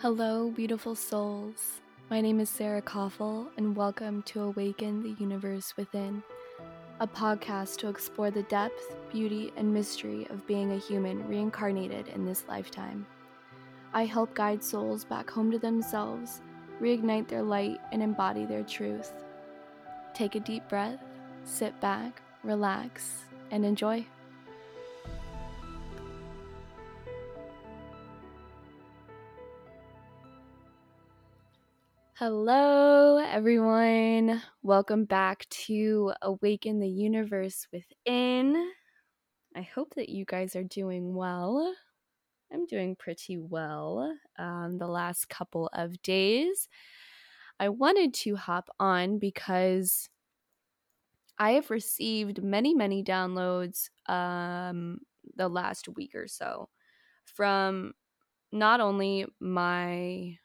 Hello, beautiful souls. My name is Sarah Koffel, and welcome to Awaken the Universe Within, a podcast to explore the depth, beauty, and mystery of being a human reincarnated in this lifetime. I help guide souls back home to themselves, reignite their light, and embody their truth. Take a deep breath, sit back, relax, and enjoy. Hello, everyone. Welcome back to Awaken the Universe Within. I hope that you guys are doing well. I'm doing pretty well um, the last couple of days. I wanted to hop on because I have received many, many downloads um, the last week or so from not only my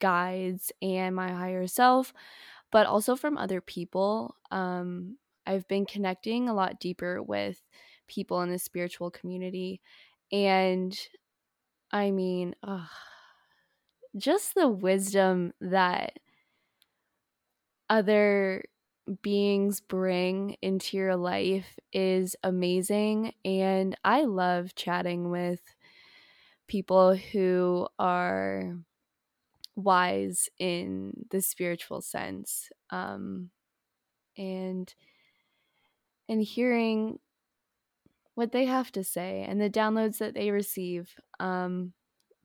guides and my higher self, but also from other people. Um, I've been connecting a lot deeper with people in the spiritual community. And I mean, ugh, just the wisdom that other beings bring into your life is amazing. And I love chatting with people who are wise in the spiritual sense um, and and hearing what they have to say and the downloads that they receive um,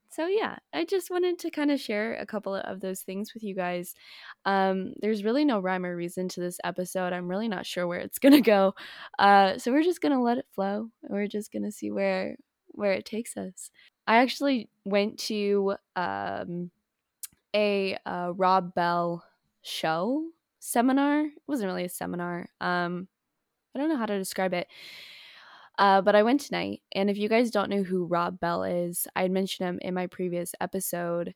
so yeah i just wanted to kind of share a couple of those things with you guys. Um, there's really no rhyme or reason to this episode i'm really not sure where it's gonna go uh, so we're just gonna let it flow we're just gonna see where where it takes us. I actually went to um, a uh, Rob Bell show seminar. It wasn't really a seminar. Um, I don't know how to describe it. Uh, but I went tonight, and if you guys don't know who Rob Bell is, I had mentioned him in my previous episode.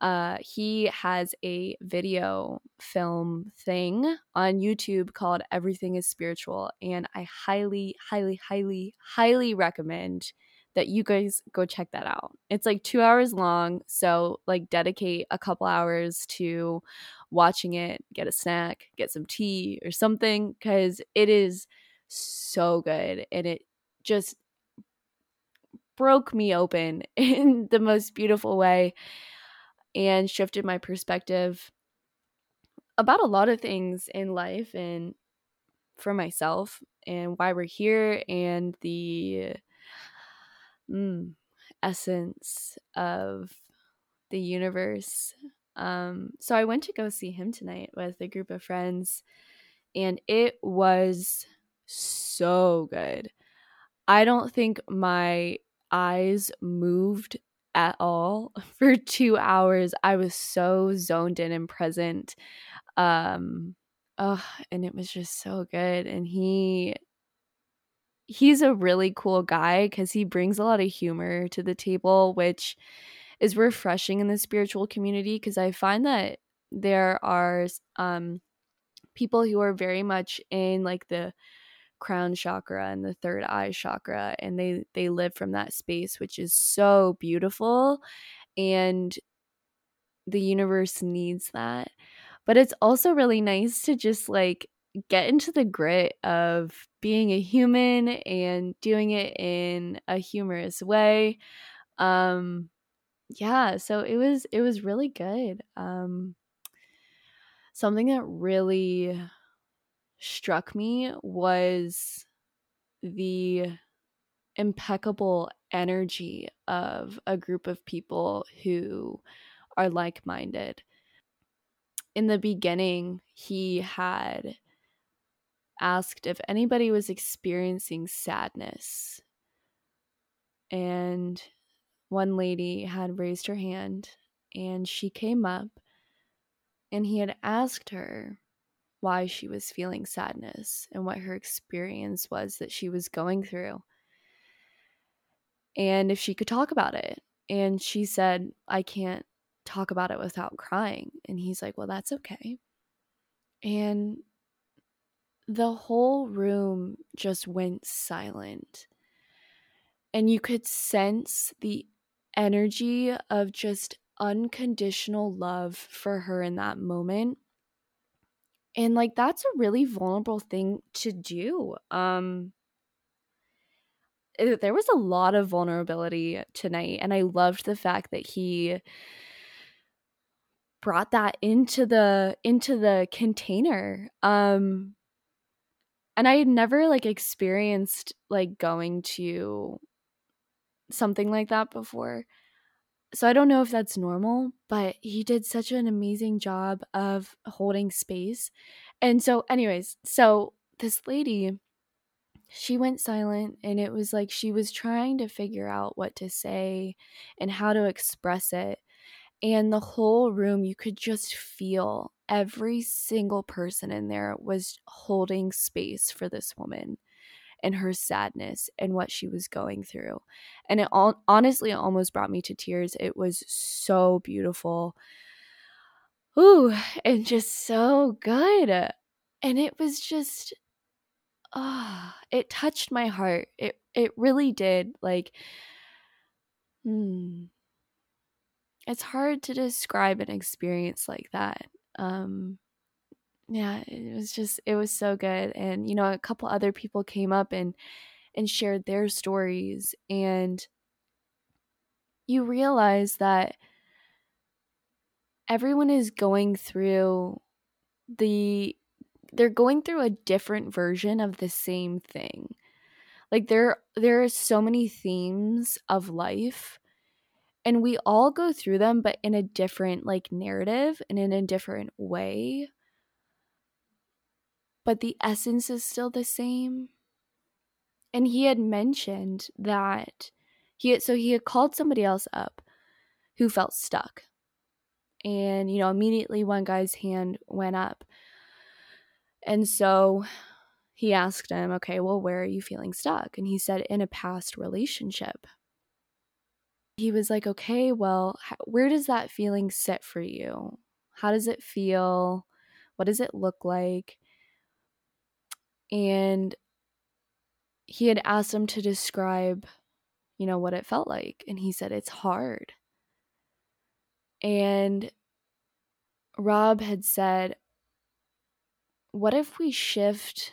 Uh, he has a video film thing on YouTube called Everything is Spiritual, and I highly, highly, highly, highly recommend that you guys go check that out. It's like two hours long. So, like, dedicate a couple hours to watching it, get a snack, get some tea or something, because it is so good. And it just broke me open in the most beautiful way and shifted my perspective about a lot of things in life and for myself and why we're here and the mm, essence of the universe. Um, so I went to go see him tonight with a group of friends, and it was so good. I don't think my eyes moved at all for two hours. I was so zoned in and present. Um, oh, and it was just so good. And he he's a really cool guy because he brings a lot of humor to the table, which is refreshing in the spiritual community because I find that there are um, people who are very much in like the crown chakra and the third eye chakra and they they live from that space which is so beautiful and the universe needs that. But it's also really nice to just like get into the grit of being a human and doing it in a humorous way. Um yeah, so it was it was really good. Um something that really struck me was the impeccable energy of a group of people who are like-minded. In the beginning, he had asked if anybody was experiencing sadness. And one lady had raised her hand and she came up and he had asked her why she was feeling sadness and what her experience was that she was going through. And if she could talk about it. And she said, I can't talk about it without crying. And he's like, Well, that's okay. And the whole room just went silent. And you could sense the energy of just unconditional love for her in that moment. And like that's a really vulnerable thing to do. Um it, there was a lot of vulnerability tonight and I loved the fact that he brought that into the into the container. Um and I had never like experienced like going to something like that before. So I don't know if that's normal, but he did such an amazing job of holding space. And so anyways, so this lady she went silent and it was like she was trying to figure out what to say and how to express it. And the whole room, you could just feel every single person in there was holding space for this woman and her sadness and what she was going through. And it all honestly it almost brought me to tears. It was so beautiful. Ooh, and just so good. And it was just ah, oh, it touched my heart. It it really did. Like hmm. It's hard to describe an experience like that. Um yeah it was just it was so good and you know a couple other people came up and and shared their stories and you realize that everyone is going through the they're going through a different version of the same thing. Like there there are so many themes of life and we all go through them but in a different like narrative and in a different way but the essence is still the same. And he had mentioned that he had, so he had called somebody else up who felt stuck. And, you know, immediately one guy's hand went up. And so he asked him, okay, well, where are you feeling stuck? And he said, in a past relationship. He was like, okay, well, where does that feeling sit for you? How does it feel? What does it look like? and he had asked him to describe you know what it felt like and he said it's hard and rob had said what if we shift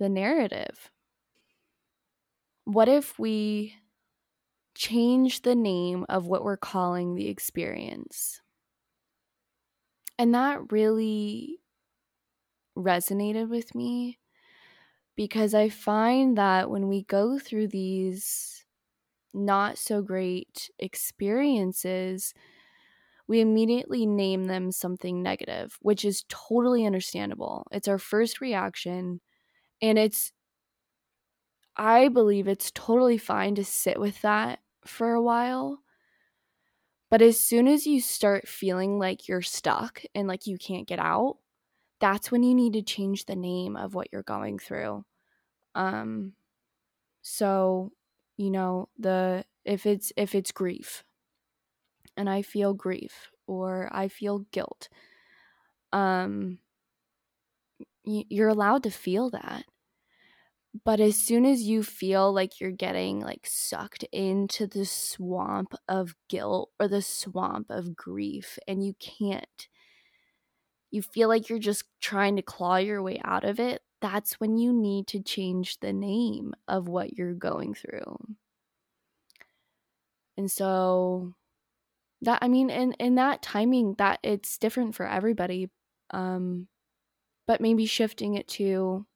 the narrative what if we change the name of what we're calling the experience and that really resonated with me because I find that when we go through these not so great experiences, we immediately name them something negative, which is totally understandable. It's our first reaction, and it's, I believe it's totally fine to sit with that for a while. But as soon as you start feeling like you're stuck and like you can't get out, that's when you need to change the name of what you're going through. Um so, you know, the if it's if it's grief and I feel grief or I feel guilt, um you're allowed to feel that. But as soon as you feel like you're getting like sucked into the swamp of guilt or the swamp of grief and you can't you feel like you're just trying to claw your way out of it, that's when you need to change the name of what you're going through. And so that I mean in in that timing that it's different for everybody um but maybe shifting it to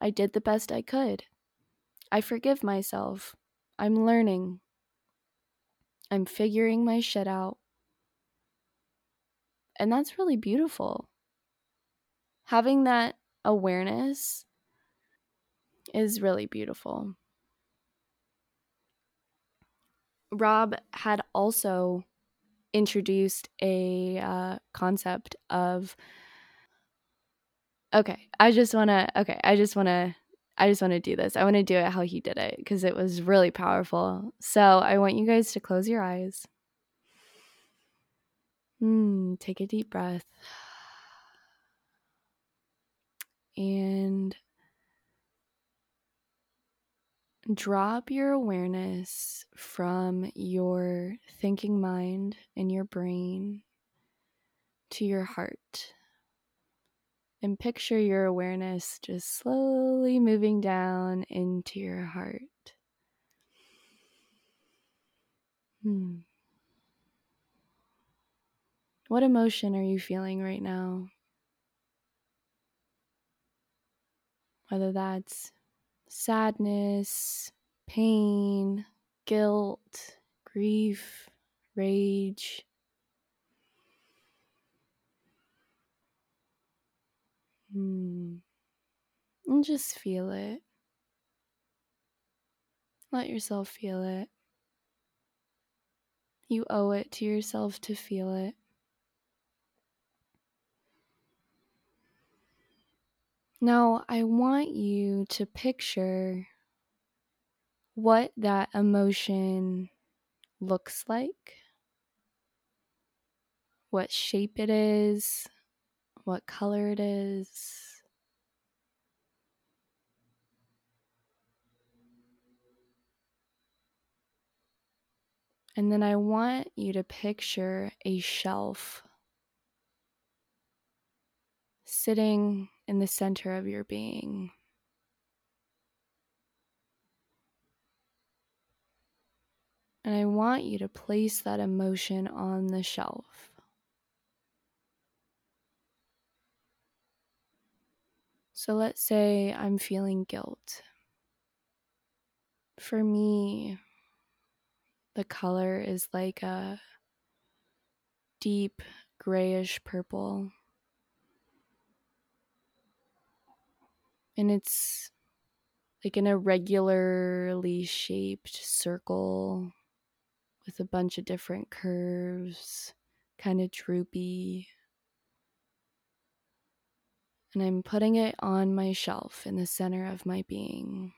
I did the best I could. I forgive myself. I'm learning. I'm figuring my shit out. And that's really beautiful. Having that awareness is really beautiful. Rob had also introduced a uh, concept of okay i just want to okay i just want to i just want to do this i want to do it how he did it because it was really powerful so i want you guys to close your eyes Hmm, take a deep breath. And drop your awareness from your thinking mind and your brain to your heart. And picture your awareness just slowly moving down into your heart. Hmm. What emotion are you feeling right now? Whether that's sadness, pain, guilt, grief, rage. Hmm. And just feel it. Let yourself feel it. You owe it to yourself to feel it. Now, I want you to picture what that emotion looks like, what shape it is, what color it is. And then I want you to picture a shelf sitting in the center of your being. And I want you to place that emotion on the shelf. So let's say I'm feeling guilt. For me, the color is like a deep grayish purple. and it's like an irregularly shaped circle with a bunch of different curves, kind of droopy. And I'm putting it on my shelf in the center of my being.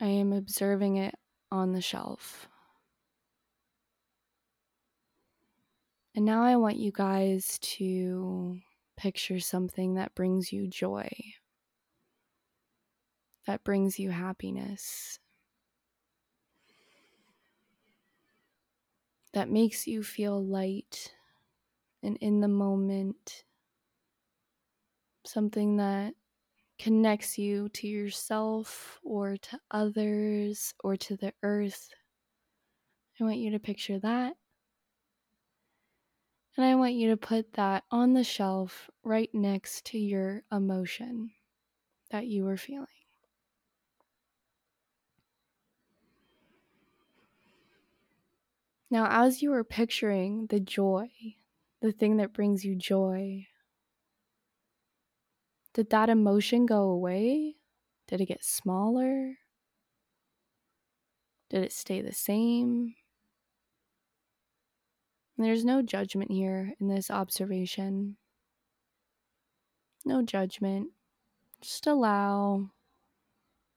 I am observing it on the shelf. And now I want you guys to picture something that brings you joy, that brings you happiness, that makes you feel light and in the moment, something that connects you to yourself or to others or to the earth. I want you to picture that. And I want you to put that on the shelf right next to your emotion that you were feeling. Now, as you were picturing the joy, the thing that brings you joy, did that emotion go away? Did it get smaller? Did it stay the same? There's no judgment here in this observation. No judgment. Just allow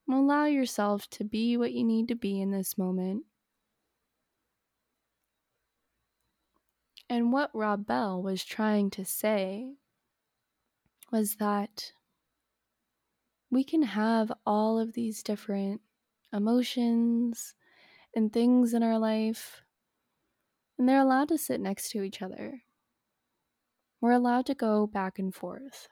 allow yourself to be what you need to be in this moment. And what Rob Bell was trying to say was that we can have all of these different emotions and things in our life and they're allowed to sit next to each other. We're allowed to go back and forth.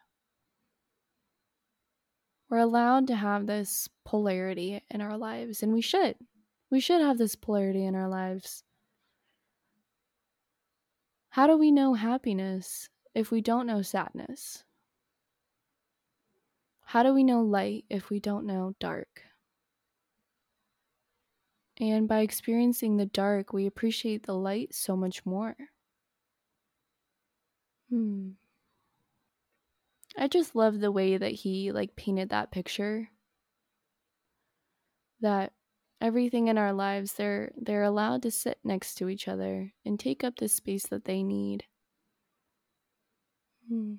We're allowed to have this polarity in our lives, and we should. We should have this polarity in our lives. How do we know happiness if we don't know sadness? How do we know light if we don't know dark? And by experiencing the dark, we appreciate the light so much more. Hmm. I just love the way that he like painted that picture. That everything in our lives they're they're allowed to sit next to each other and take up the space that they need. Hmm.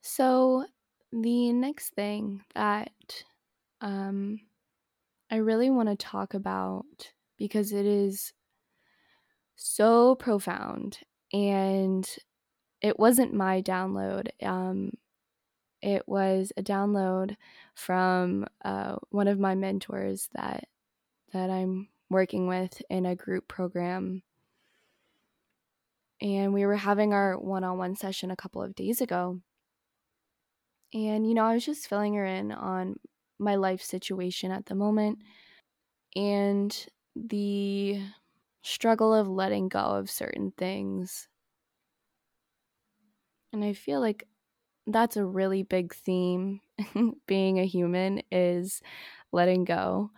So the next thing that um, I really want to talk about because it is so profound and it wasn't my download. Um, it was a download from uh, one of my mentors that that I'm working with in a group program. And we were having our one on one session a couple of days ago. And, you know, I was just filling her in on my life situation at the moment and the struggle of letting go of certain things. And I feel like that's a really big theme being a human is letting go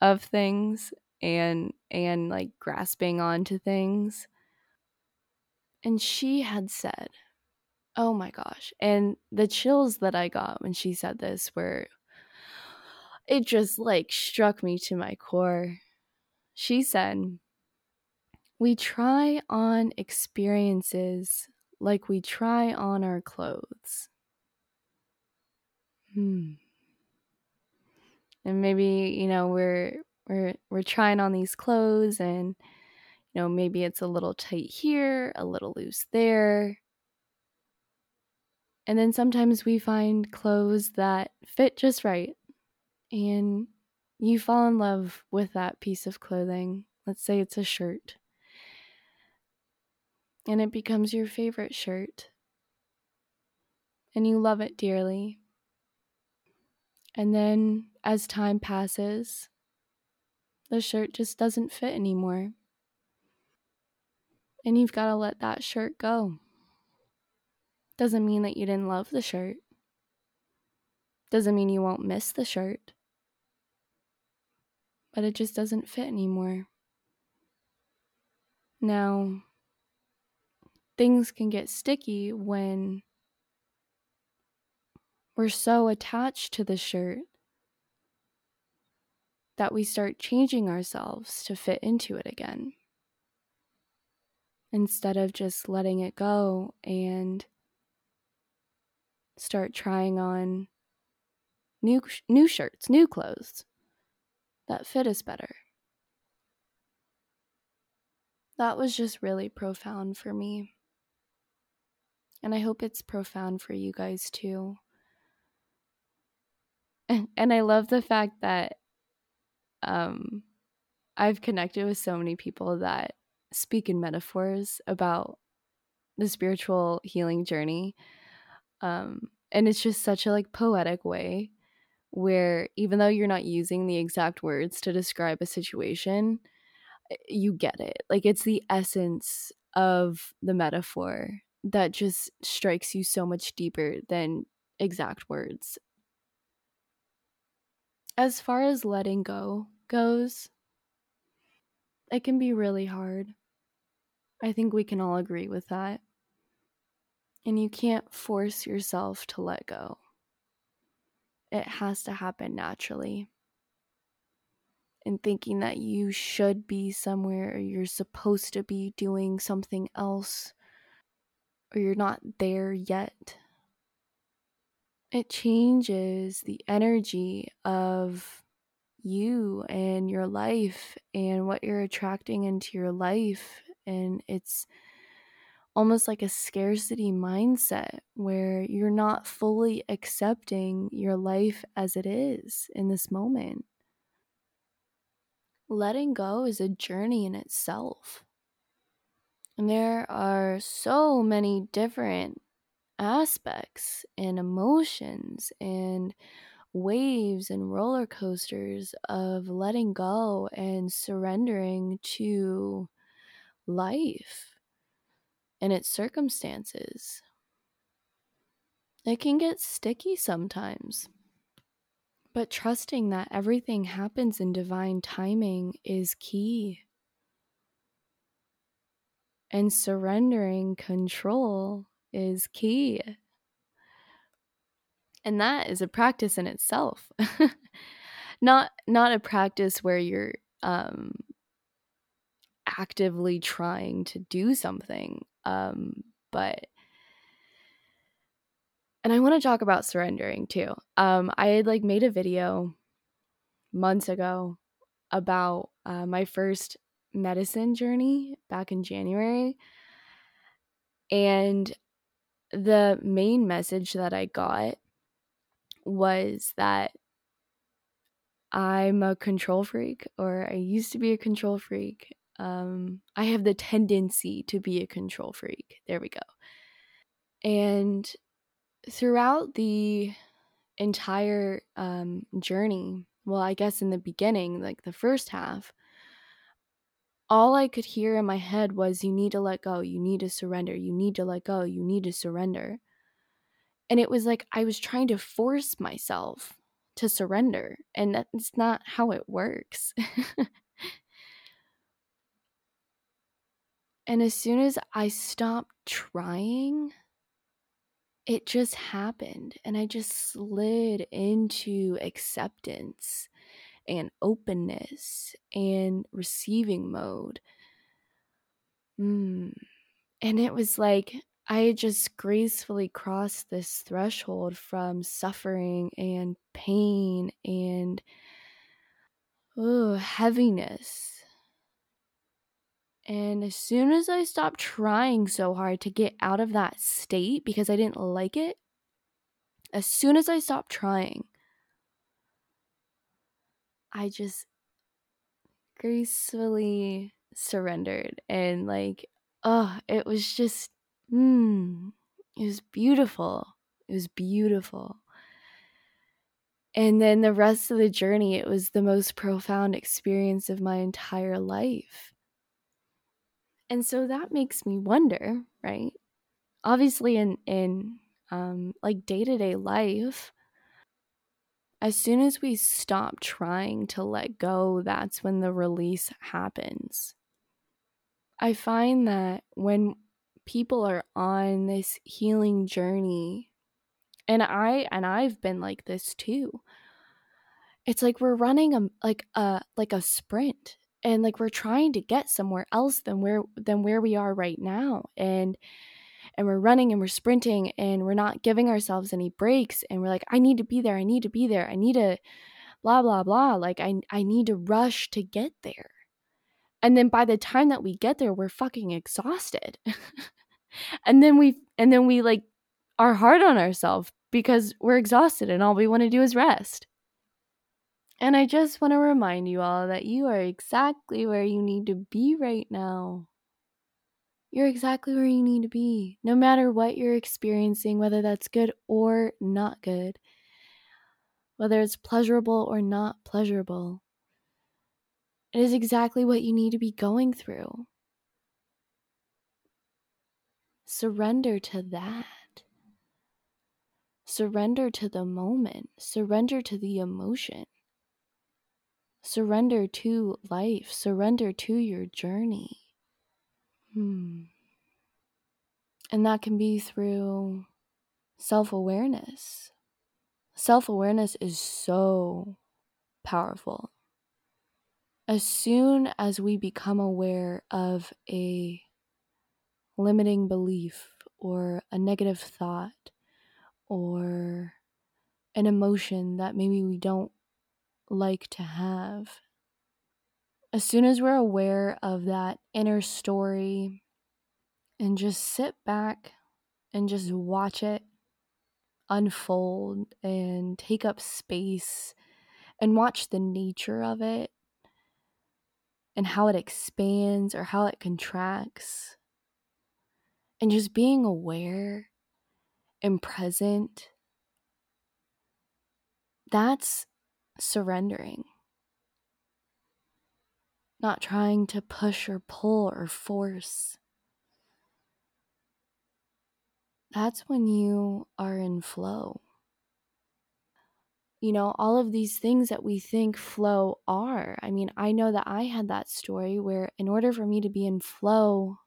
of things and and like grasping onto things. And she had said, "Oh my gosh." And the chills that I got when she said this were it just like struck me to my core. She said, "We try on experiences like we try on our clothes." Hmm. And maybe, you know, we're we're we're trying on these clothes and you know, maybe it's a little tight here, a little loose there. And then sometimes we find clothes that fit just right. And you fall in love with that piece of clothing. Let's say it's a shirt. And it becomes your favorite shirt. And you love it dearly. And then as time passes, the shirt just doesn't fit anymore. And you've got to let that shirt go. Doesn't mean that you didn't love the shirt. Doesn't mean you won't miss the shirt. But it just doesn't fit anymore. Now, things can get sticky when we're so attached to the shirt that we start changing ourselves to fit into it again instead of just letting it go and start trying on new new shirts, new clothes that fit us better. That was just really profound for me. And I hope it's profound for you guys too. And I love the fact that um, I've connected with so many people that speak in metaphors about the spiritual healing journey. Um, and it's just such a like poetic way where even though you're not using the exact words to describe a situation, you get it. Like it's the essence of the metaphor that just strikes you so much deeper than exact words. As far as letting go goes, it can be really hard. I think we can all agree with that. And you can't force yourself to let go, it has to happen naturally. And thinking that you should be somewhere or you're supposed to be doing something else or you're not there yet. It changes the energy of you and your life and what you're attracting into your life. And it's almost like a scarcity mindset where you're not fully accepting your life as it is in this moment. Letting go is a journey in itself. And there are so many different aspects and emotions and waves and roller coasters of letting go and surrendering to life and its circumstances. It can get sticky sometimes. But trusting that everything happens in divine timing is key. And surrendering control is key. And that is a practice in itself. not not a practice where you're um actively trying to do something um but and I want to talk about surrendering too. Um I had like made a video months ago about uh, my first medicine journey back in January and the main message that I got was that I'm a control freak, or I used to be a control freak. Um, I have the tendency to be a control freak. There we go. And throughout the entire um, journey, well, I guess in the beginning, like the first half, all I could hear in my head was, You need to let go. You need to surrender. You need to let go. You need to surrender. And it was like I was trying to force myself to surrender. And that's not how it works. and as soon as I stopped trying, it just happened. And I just slid into acceptance and openness and receiving mode. Mm. And it was like I just gracefully crossed this threshold from suffering and pain and heaviness. And as soon as I stopped trying so hard to get out of that state because I didn't like it, as soon as I stopped trying, I just gracefully surrendered and like oh it was just mm, it was beautiful. It was beautiful. And then the rest of the journey it was the most profound experience of my entire life. And so that makes me wonder right? Obviously in in um like day-to-day life as soon as we stop trying to let go, that's when the release happens. I find that when people are on this healing journey, and I and I've been like this too. It's like we're running a like a like a sprint and like we're trying to get somewhere else than where than where we are right now. And and we're running and we're sprinting and we're not giving ourselves any breaks and we're like i need to be there. I need to be there. I need to blah blah blah. Like i i need to rush to get there. And then by the time that we get there we're fucking exhausted. And then we and then we like are hard on ourselves because we're exhausted and all we want to do is rest. And i just want to remind you all that you are exactly where you need to be right now you're exactly where you need to be, no matter what you're experiencing, whether that's good or not good, whether it's pleasurable or not pleasurable. It is exactly what you need to be going through. Surrender to that. Surrender to the moment. Surrender to the emotion. Surrender to life. Surrender to your journey. Hmm. And that can be through self awareness. Self awareness is so powerful. As soon as we become aware of a limiting belief or a negative thought or an emotion that maybe we don't like to have, as soon as we're aware of that inner story and just sit back and just watch it unfold and take up space and watch the nature of it and how it expands or how it contracts. And just being aware and present, that's surrendering not trying to push or pull or force. That's when you are in flow. You know, all of these things that we think flow are. I mean, I know that I had that story where, in order for me to be in flow,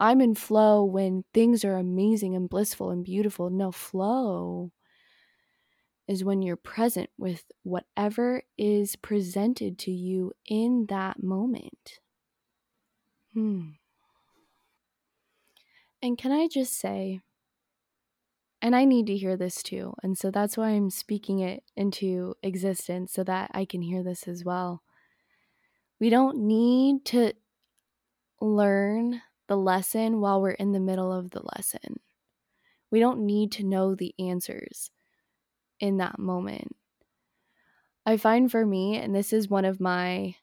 I'm in flow when things are amazing and blissful and beautiful. No, flow is when you're present with whatever is presented to you in that moment. Hmm. And can I just say, and I need to hear this too, and so that's why I'm speaking it into existence so that I can hear this as well. We don't need to learn the lesson while we're in the middle of the lesson. We don't need to know the answers in that moment. I find for me, and this is one of my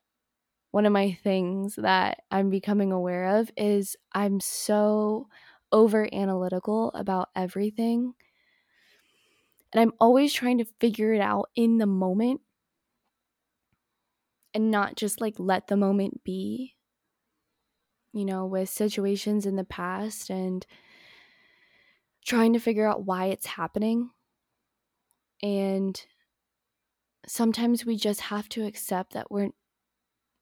one of my things that I'm becoming aware of is I'm so over analytical about everything. And I'm always trying to figure it out in the moment and not just like let the moment be, you know, with situations in the past and trying to figure out why it's happening. And sometimes we just have to accept that we're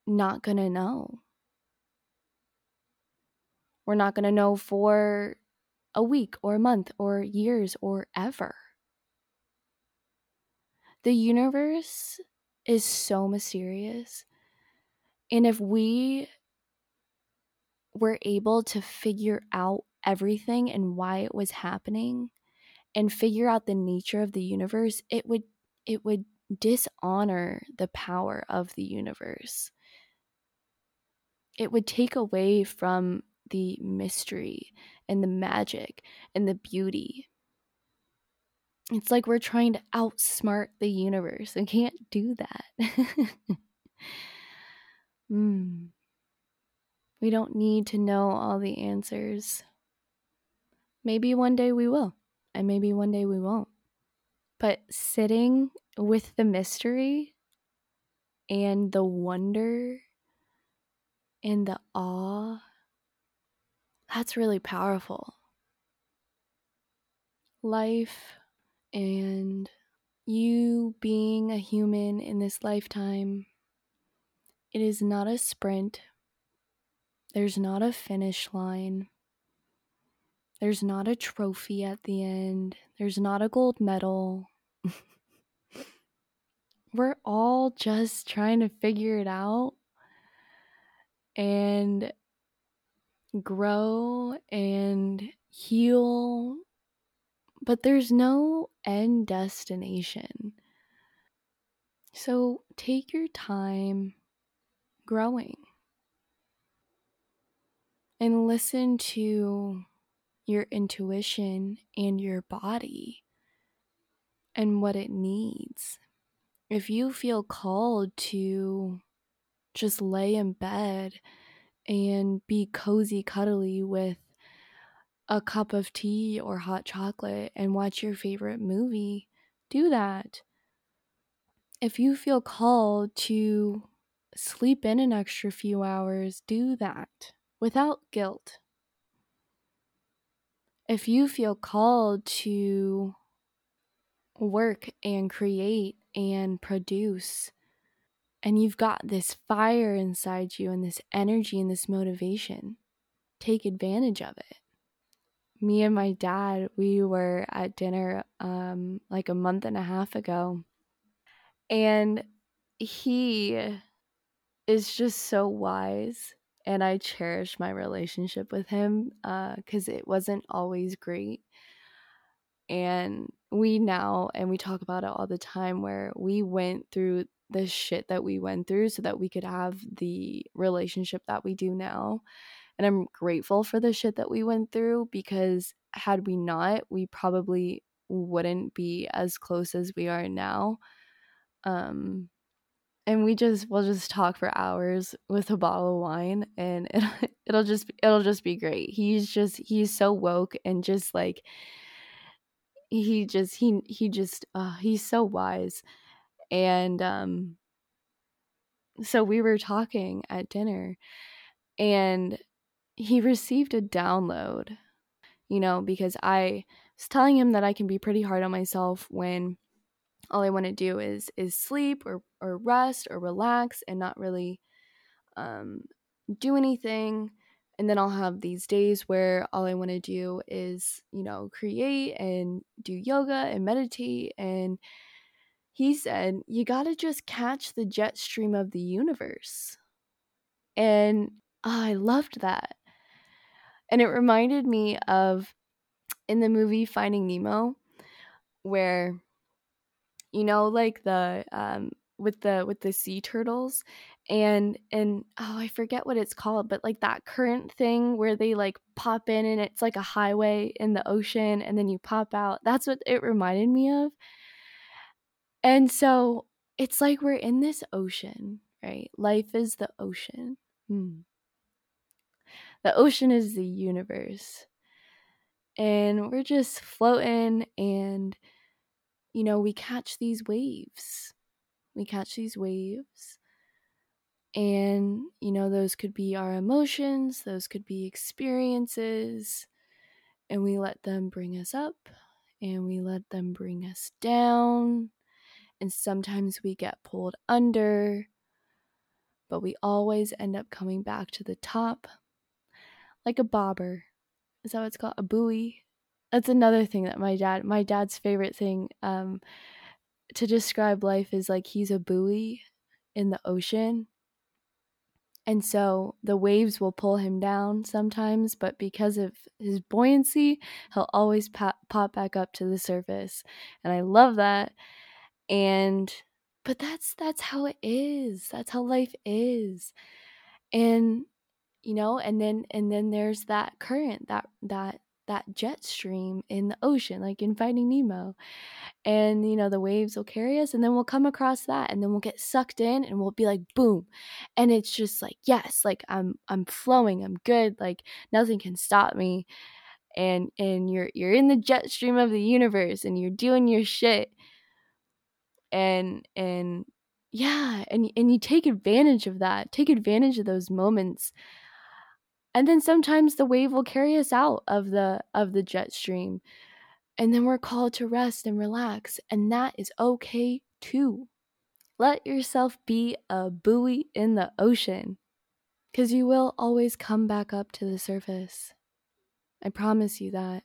not going to know. We're not going to know for a week or a month or years or ever. The universe is so mysterious. And if we were able to figure out everything and why it was happening and figure out the nature of the universe, it would it would dishonor the power of the universe. It would take away from the mystery and the magic and the beauty. It's like we're trying to outsmart the universe and can't do that. mm. We don't need to know all the answers. Maybe one day we will, and maybe one day we won't. But sitting with the mystery and the wonder and the awe, that's really powerful. Life and you being a human in this lifetime, it is not a sprint. There's not a finish line. There's not a trophy at the end. There's not a gold medal. We're all just trying to figure it out and grow and heal but there's no end destination. So take your time growing and listen to your intuition and your body and what it needs. If you feel called to just lay in bed and be cozy, cuddly with a cup of tea or hot chocolate and watch your favorite movie, do that. If you feel called to sleep in an extra few hours, do that without guilt. If you feel called to work and create and produce, and you've got this fire inside you and this energy and this motivation, take advantage of it me and my dad, we were at dinner um, like a month and a half ago. And he is just so wise. And I cherish my relationship with him because uh, it wasn't always great. And we now, and we talk about it all the time, where we went through the shit that we went through so that we could have the relationship that we do now. And I'm grateful for the shit that we went through because had we not, we probably wouldn't be as close as we are now. Um and we just we'll just talk for hours with a bottle of wine and it'll, it'll just it'll just be great. He's just he's so woke and just like he just he he just uh, he's so wise. And um so we were talking at dinner and he received a download, you know, because I was telling him that I can be pretty hard on myself when all I want to do is is sleep or or rest or relax and not really um, do anything. And then I'll have these days where all I want to do is, you know, create and do yoga and meditate. And he said, you got to just catch the jet stream of the universe. And oh, I loved that. And it reminded me of in the movie Finding Nemo, where, you know, like the, um, with the with the sea turtles and and oh I forget what it's called but like that current thing where they like pop in and it's like a highway in the ocean and then you pop out that's what it reminded me of. And so it's like we're in this ocean right? Life is the ocean. Hmm. the ocean is the universe. And we're just floating and you know we catch these waves we catch these waves and you know those could be our emotions those could be experiences and we let them bring us up and we let them bring us down and sometimes we get pulled under but we always end up coming back to the top like a bobber is that what it's called? A buoy. That's another thing that my dad, my dad's favorite thing um, to describe life is like he's a buoy in the ocean. And so the waves will pull him down sometimes, but because of his buoyancy, he'll always pop, pop back up to the surface. And I love that. And but that's that's how it is. That's how life is. And you know and then and then there's that current that that that jet stream in the ocean like in finding nemo and you know the waves will carry us and then we'll come across that and then we'll get sucked in and we'll be like boom and it's just like yes like i'm i'm flowing i'm good like nothing can stop me and and you're you're in the jet stream of the universe and you're doing your shit and and yeah and and you take advantage of that take advantage of those moments and then sometimes the wave will carry us out of the of the jet stream. And then we're called to rest and relax and that is okay too. Let yourself be a buoy in the ocean because you will always come back up to the surface. I promise you that.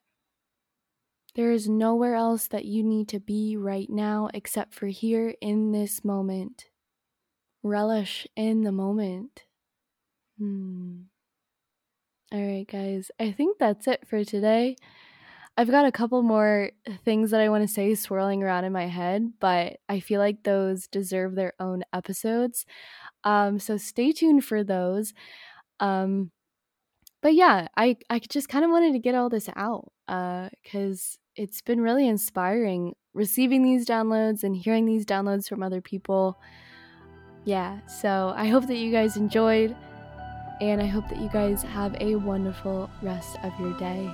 There is nowhere else that you need to be right now except for here in this moment. Relish in the moment. Hmm all right, guys. I think that's it for today. I've got a couple more things that I want to say swirling around in my head, but I feel like those deserve their own episodes. Um, so stay tuned for those. Um, but yeah, I, I just kind of wanted to get all this out because uh, it's been really inspiring receiving these downloads and hearing these downloads from other people. Yeah, so I hope that you guys enjoyed. And I hope that you guys have a wonderful rest of your day.